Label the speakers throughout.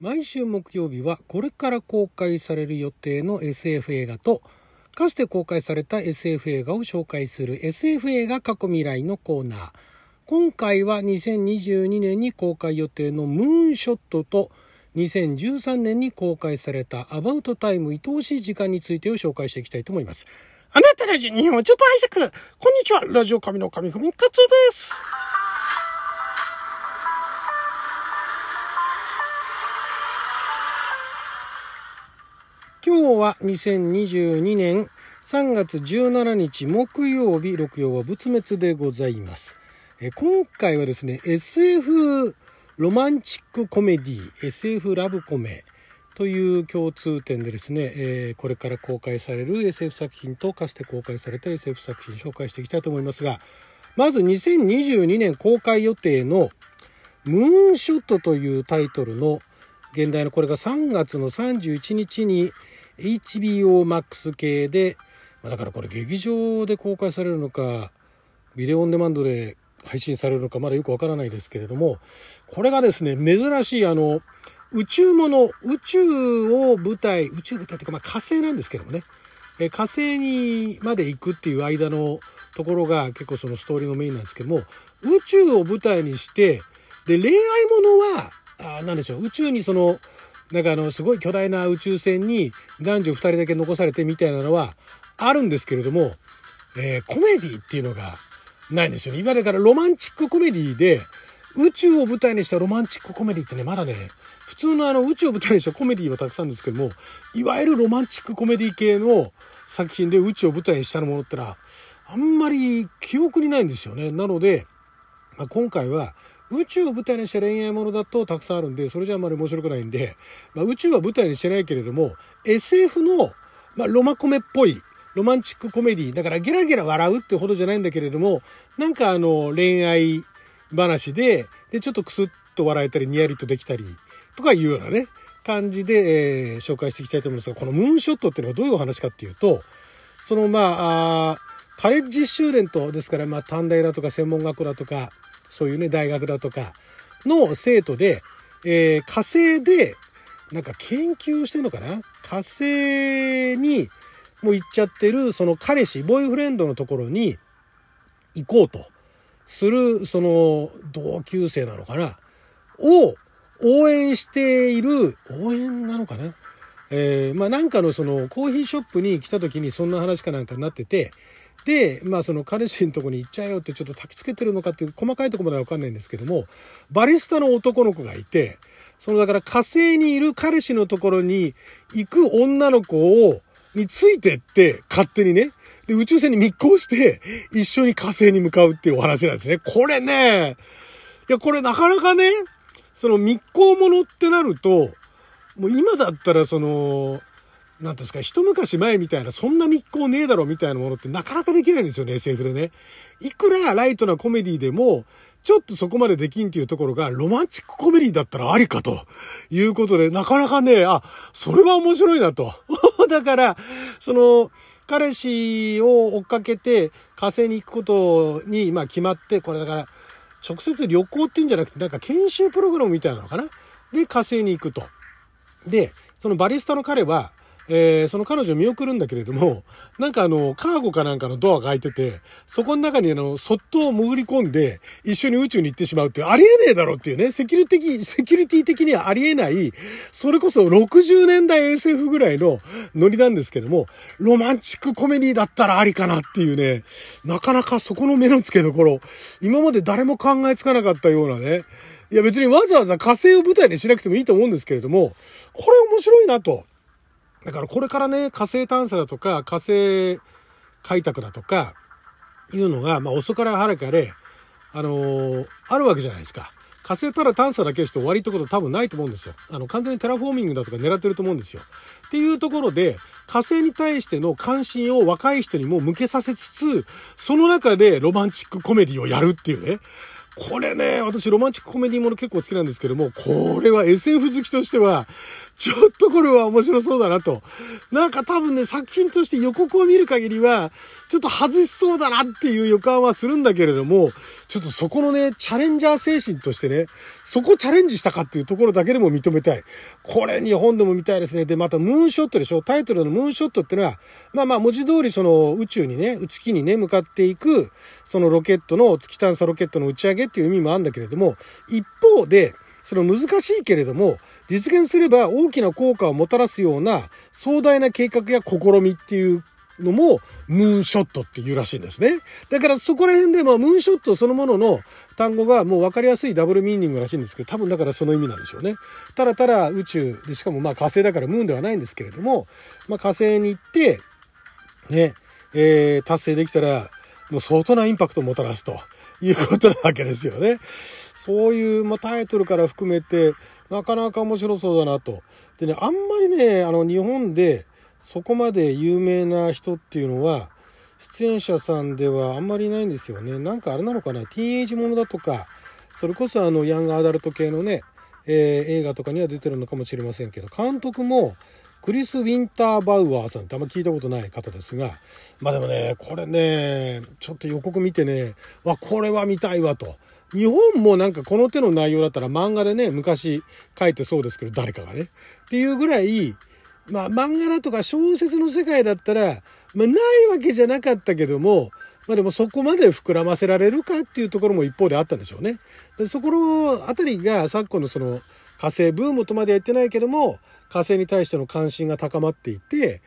Speaker 1: 毎週木曜日はこれから公開される予定の SF 映画とかつて公開された SF 映画を紹介する SF 映画過去未来のコーナー。今回は2022年に公開予定のムーンショットと2013年に公開されたアバウトタイム愛おしい時間についてを紹介していきたいと思います。あなたの日本をちょっと拝借。こんにちは。ラジオ神の神ふみかつです。今日は2022年3月17日木曜日、六曜は仏滅でございます。え今回はですね、SF ロマンチックコメディ、SF ラブコメという共通点でですね、えーこれから公開される SF 作品とかつて公開された SF 作品紹介していきたいと思いますが、まず2022年公開予定のムーンショットというタイトルの現代のこれが3月の31日に HBO Max 系で、まあだからこれ劇場で公開されるのか、ビデオオンデマンドで配信されるのかまだよくわからないですけれども、これがですね、珍しいあの、宇宙もの、宇宙を舞台、宇宙舞台っていうかまあ火星なんですけどもね、え火星にまで行くっていう間のところが結構そのストーリーのメインなんですけども、宇宙を舞台にして、で、恋愛ものは、あーなんでしょう、宇宙にその、なんかあの、すごい巨大な宇宙船に男女2人だけ残されてみたいなのはあるんですけれども、えーコメディっていうのがないんですよね。いわゆるだからロマンチックコメディで、宇宙を舞台にしたロマンチックコメディってね、まだね、普通のあの宇宙を舞台にしたコメディはたくさんですけども、いわゆるロマンチックコメディ系の作品で宇宙を舞台にしたものってのは、あんまり記憶にないんですよね。なので、まあ、今回は宇宙を舞台にした恋愛ものだとたくさんあるんでそれじゃあんまり面白くないんで、まあ、宇宙は舞台にしてないけれども SF の、まあ、ロマコメっぽいロマンチックコメディだからゲラゲラ笑うってほどじゃないんだけれどもなんかあの恋愛話ででちょっとクスッと笑えたりニヤリとできたりとかいうようなね感じで、えー紹介していきたいと思うんですがこのムーンショットっていうのはどういうお話かっていうとそのまああカレッジスチューデントですから、まあ、短大だとか専門学校だとかそういうね大学だとかの生徒で、えー火星でなんか研究してるのかな？火星にもう行っちゃってるその彼氏ボーイフレンドのところに行こうとするその同級生なのかな？を応援している応援なのかな？えーまあなんかのそのコーヒーショップに来た時にそんな話かなんかになっててでまあその彼氏のとこに行っちゃえよってちょっと焚きつけてるのかっていう細かいとこまでは分かんないんですけどもバリスタの男の子がいてそのだから火星にいる彼氏のところに行く女の子をについてって勝手にねで宇宙船に密航して一緒に火星に向かうっていうお話なんですね。これねいやこれなかなかねその密航ものってなるともう今だったらその、なんていうんですか、一昔前みたいな、そんな密航ねえだろみたいなものってなかなかできないんですよね、SF でね。いくらライトなコメディでも、ちょっとそこまでできんっていうところが、ロマンチックコメディだったらありかということで、なかなかね、あ、それは面白いなと。だから、その、彼氏を追っかけて火星に行くことに、まあ決まって、これだから、直接旅行っていうんじゃなくて、なんか研修プログラムみたいなのかなで、火星に行くと。で、そのバリスタの彼は、えーその彼女を見送るんだけれども、なんかあの、カーゴかなんかのドアが開いてて、そこの中にあの、そっと潜り込んで、一緒に宇宙に行ってしまうってう、ありえねえだろっていうね、セキュリティ、セキュリティ的にはありえない、それこそ60年代 SF ぐらいのノリなんですけども、ロマンチックコメディだったらありかなっていうね、なかなかそこの目の付けどころ、今まで誰も考えつかなかったようなね、いや別にわざわざ火星を舞台にしなくてもいいと思うんですけれども、これ面白いなと。だからこれからね、火星探査だとか、火星開拓だとか、いうのが、まあ遅かれ早かれ、あのーあるわけじゃないですか。火星ただ探査だけして終わりってこと多分ないと思うんですよ。あの、完全にテラフォーミングだとか狙ってると思うんですよ。っていうところで、火星に対しての関心を若い人にも向けさせつつ、その中でロマンチックコメディをやるっていうね。これね、私ロマンチックコメディもの結構好きなんですけども、これは SF 好きとしては、ちょっとこれは面白そうだなと。なんか多分ね、作品として予告を見る限りは、ちょっと外しそうだなっていう予感はするんだけれども、ちょっとそこのね、チャレンジャー精神としてね、そこチャレンジしたかっていうところだけでも認めたい。これ日本でも見たいですね。で、またムーンショットでしょ？タイトルのムーンショットってのは、まあまあ文字通りその宇宙にね、月にね、向かっていく、そのロケットの、月探査ロケットの打ち上げっていう意味もあるんだけれども、一方で、その難しいけれども、実現すれば大きな効果をもたらすような壮大な計画や試みっていうのもムーンショットっていうらしいんですね。だからそこら辺でまあムーンショットそのものの単語がもう分かりやすいダブルミーニングらしいんですけど多分だからその意味なんでしょうね。ただただ宇宙でしかもまあ火星だからムーンではないんですけれども、まあ、火星に行ってね、えー、達成できたらもう相当なインパクトをもたらすということなわけですよね。そういう、まあ、タイトルから含めてなかなか面白そうだなと。でね、あんまりね、あの日本でそこまで有名な人っていうのは、出演者さんではあんまりいないんですよね。なんかあれなのかな、ティーンエイジものだとか、それこそあのヤングアダルト系のね、えー、映画とかには出てるのかもしれませんけど、監督もクリス・ウィンターバウアーさんってあんま聞いたことない方ですが、まあでもね、これね、ちょっと予告見てね、わ、これは見たいわと。日本もなんかこの手の内容だったら漫画でね、昔書いてそうですけど、誰かがね。っていうぐらい、まあ漫画だとか小説の世界だったら、まあないわけじゃなかったけども、まあでもそこまで膨らませられるかっていうところも一方であったんでしょうね。でそこのあたりが昨今のその火星ブームとまでは言ってないけども、火星に対しての関心が高まっていて、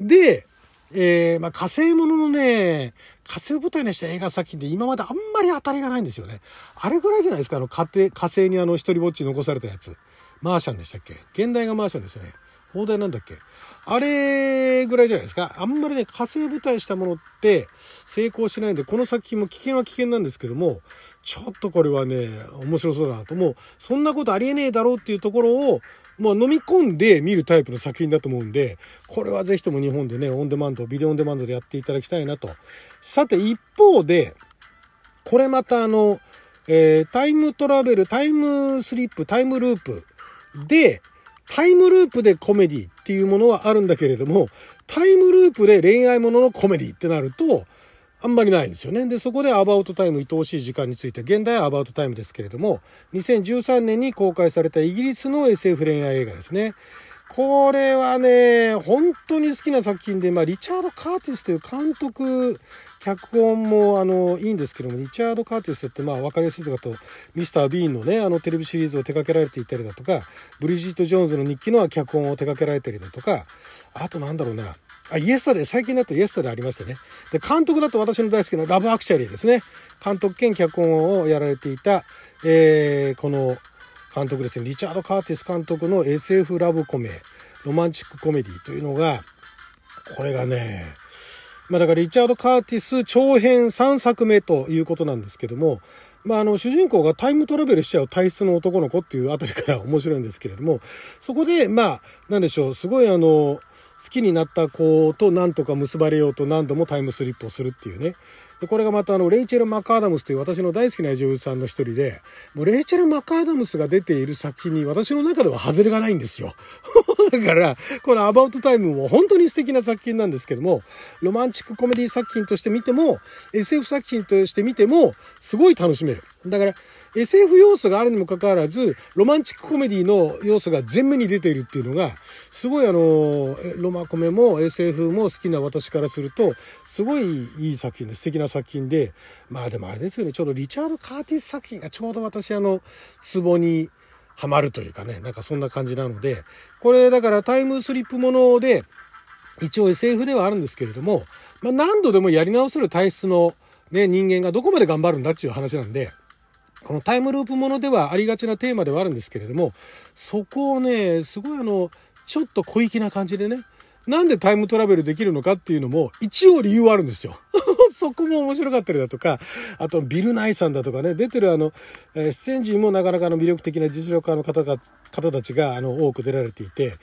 Speaker 1: で、えー、まあ、火星もののね、火星を舞台にした映画作品で今まであんまり当たりがないんですよね。あれぐらいじゃないですか、あの火星火星にあの一人ぼっち残されたやつ。マーシャンでしたっけ？現代がマーシャンですよね。放題なんだっけ？あれぐらいじゃないですか？あんまりね、火星舞台したものって成功しないんで、この作品も危険は危険なんですけども、ちょっとこれはね、面白そうだなと。もう、そんなことありえねえだろうっていうところを、もう飲み込んで見るタイプの作品だと思うんで、これはぜひとも日本でね、オンデマンド、ビデオオンデマンドでやっていただきたいなと。さて、一方で、これまたあの、えー、タイムトラベル、タイムスリップ、タイムループで、タイムループでコメディっていうものはあるんだけれども、タイムループで恋愛もののコメディってなると、あんまりないんですよね。で、そこでアバウトタイム、愛おしい時間について、現代アバウトタイムですけれども、2013年に公開されたイギリスの SF 恋愛映画ですね。これはね、本当に好きな作品で、まあ、リチャード・カーティスという監督、脚本もあのいいんですけども、リチャード・カーティスって、まあ、分かりやすいとかと、ミスター・ビーンのね、あのテレビシリーズを手掛けられていたりだとか、ブリジット・ジョーンズの日記の脚本を手掛けられたりだとか、あとなんだろうな、あ、イエスタで、最近だとイエスタでありましたね。で、監督だと私の大好きなラブアクチャリーですね。監督兼脚本をやられていた、えー、この監督ですね、リチャード・カーティス監督の SF ラブコメ、ロマンチックコメディというのが、これがね、まあだからリチャード・カーティス長編3作目ということなんですけども、まあ、あの主人公がタイムトラベルしちゃう体質の男の子っていうあたりから面白いんですけれどもそこでまあなんでしょうすごいあの好きになった子と何とか結ばれようと何度もタイムスリップをするっていうね。でこれがまたあのレイチェル・マカーダムスという私の大好きな女優さんの一人でもうレイチェル・マカーダムスが出ている作品に私の中では外れがないんですよ だからこの「アバウトタイム」も本当に素敵な作品なんですけどもロマンチックコメディ作品として見ても SF 作品として見てもすごい楽しめるだから SF 要素があるにもかかわらず、ロマンチックコメディの要素が前面に出ているっていうのが、すごいあの、ロマコメも SF も好きな私からすると、すごいいい作品で、素敵な作品で、まあでもあれですよね、ちょうどリチャード・カーティス作品がちょうど私あの、ツボにはまるというかね、なんかそんな感じなので、これだからタイムスリップもので、一応 SF ではあるんですけれども、まあ何度でもやり直せる体質のね、人間がどこまで頑張るんだっていう話なんで、このタイムループものではありがちなテーマではあるんですけれども、そこをね、すごいあの、ちょっと小粋な感じでね、なんでタイムトラベルできるのかっていうのも一応理由はあるんですよ。そこも面白かったりだとか、あとビル・ナイさんだとかね、出てるあの、え出演陣もなかなかの魅力的な実力家の方が、方たちがあの多く出られていて、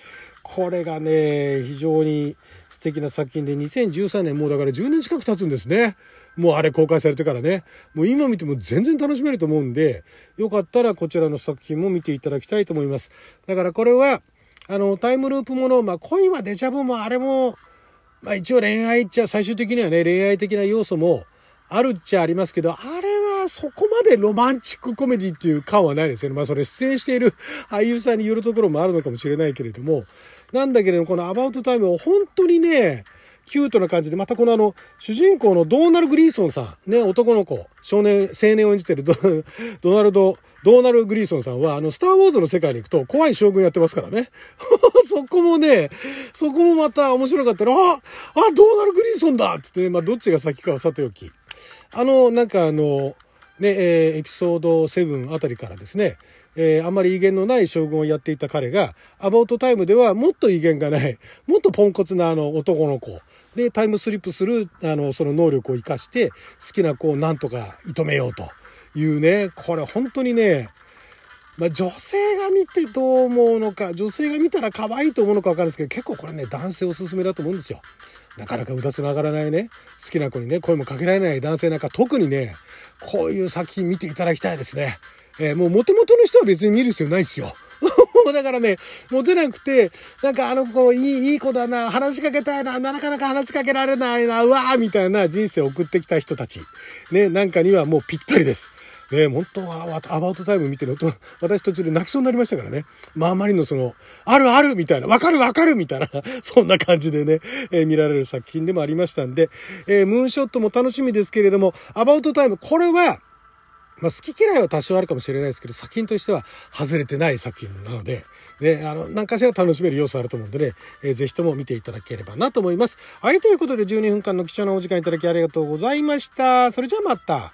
Speaker 1: これがね、非常に素敵な作品で2013年もうだから10年近く経つんですね。もうあれ公開されてからね。もう今見ても全然楽しめると思うんで、よかったらこちらの作品も見ていただきたいと思います。だからこれは、あの、タイムループもの、まあ、恋はデジャブもあれも、まあ、一応恋愛っちゃ最終的にはね、恋愛的な要素もあるっちゃありますけど、あれはそこまでロマンチックコメディっていう感はないですよね。まあ、それ出演している俳優さんによるところもあるのかもしれないけれども、なんだけれども、このアバウトタイムを本当にね、キュートな感じで、またこのあの、主人公のドーナル・グリーソンさん、ね、男の子、少年、青年を演じてるド ドナルド・ドーナル・グリーソンさんは、あの、スター・ウォーズの世界に行くと怖い将軍やってますからね。そこもね、そこもまた面白かったら、あ、あ、ドーナル・グリーソンだっつって、まあ、どっちが先かはさておき。あの、なんかあの、ね、えー、エピソード7あたりからですね、えー、あんまり威厳のない将軍をやっていた彼が、アバウトタイムではもっと威厳がない、もっとポンコツなあの男の子。で、タイムスリップする、あの、その能力を活かして、好きな子をなんとか射止めようと。いうね、これ本当にね、まあ、女性が見てどう思うのか、女性が見たら可愛いと思うのか分かるんですけど、結構これね、男性おすすめだと思うんですよ。なかなかうだつながらないね、好きな子にね、声もかけられない男性なんか特にね、こういう作品見ていただきたいですね。えー、もう元々の人は別に見る必要ないですよ。だからね、モテなくて、なんかあの子いい、いい子だな、話しかけたいな、なかなか話しかけられないな、うわーみたいな人生を送ってきた人たち、ね、なんかにはもうぴったりです。ね、本当は、アバウトタイム見てると、私途中で泣きそうになりましたからね。まあ、あまりのその、あるあるみたいな、わかるわかるみたいな、そんな感じでね、えー、見られる作品でもありましたんで、えー、ムーンショットも楽しみですけれども、アバウトタイム、これは、まあ、好き嫌いは多少あるかもしれないですけど、作品としては外れてない作品なので、ね、あの、何かしら楽しめる要素あると思うんでね、えー、ぜひとも見ていただければなと思います。はい、ということで12分間の貴重なお時間いただきありがとうございました。それじゃあまた。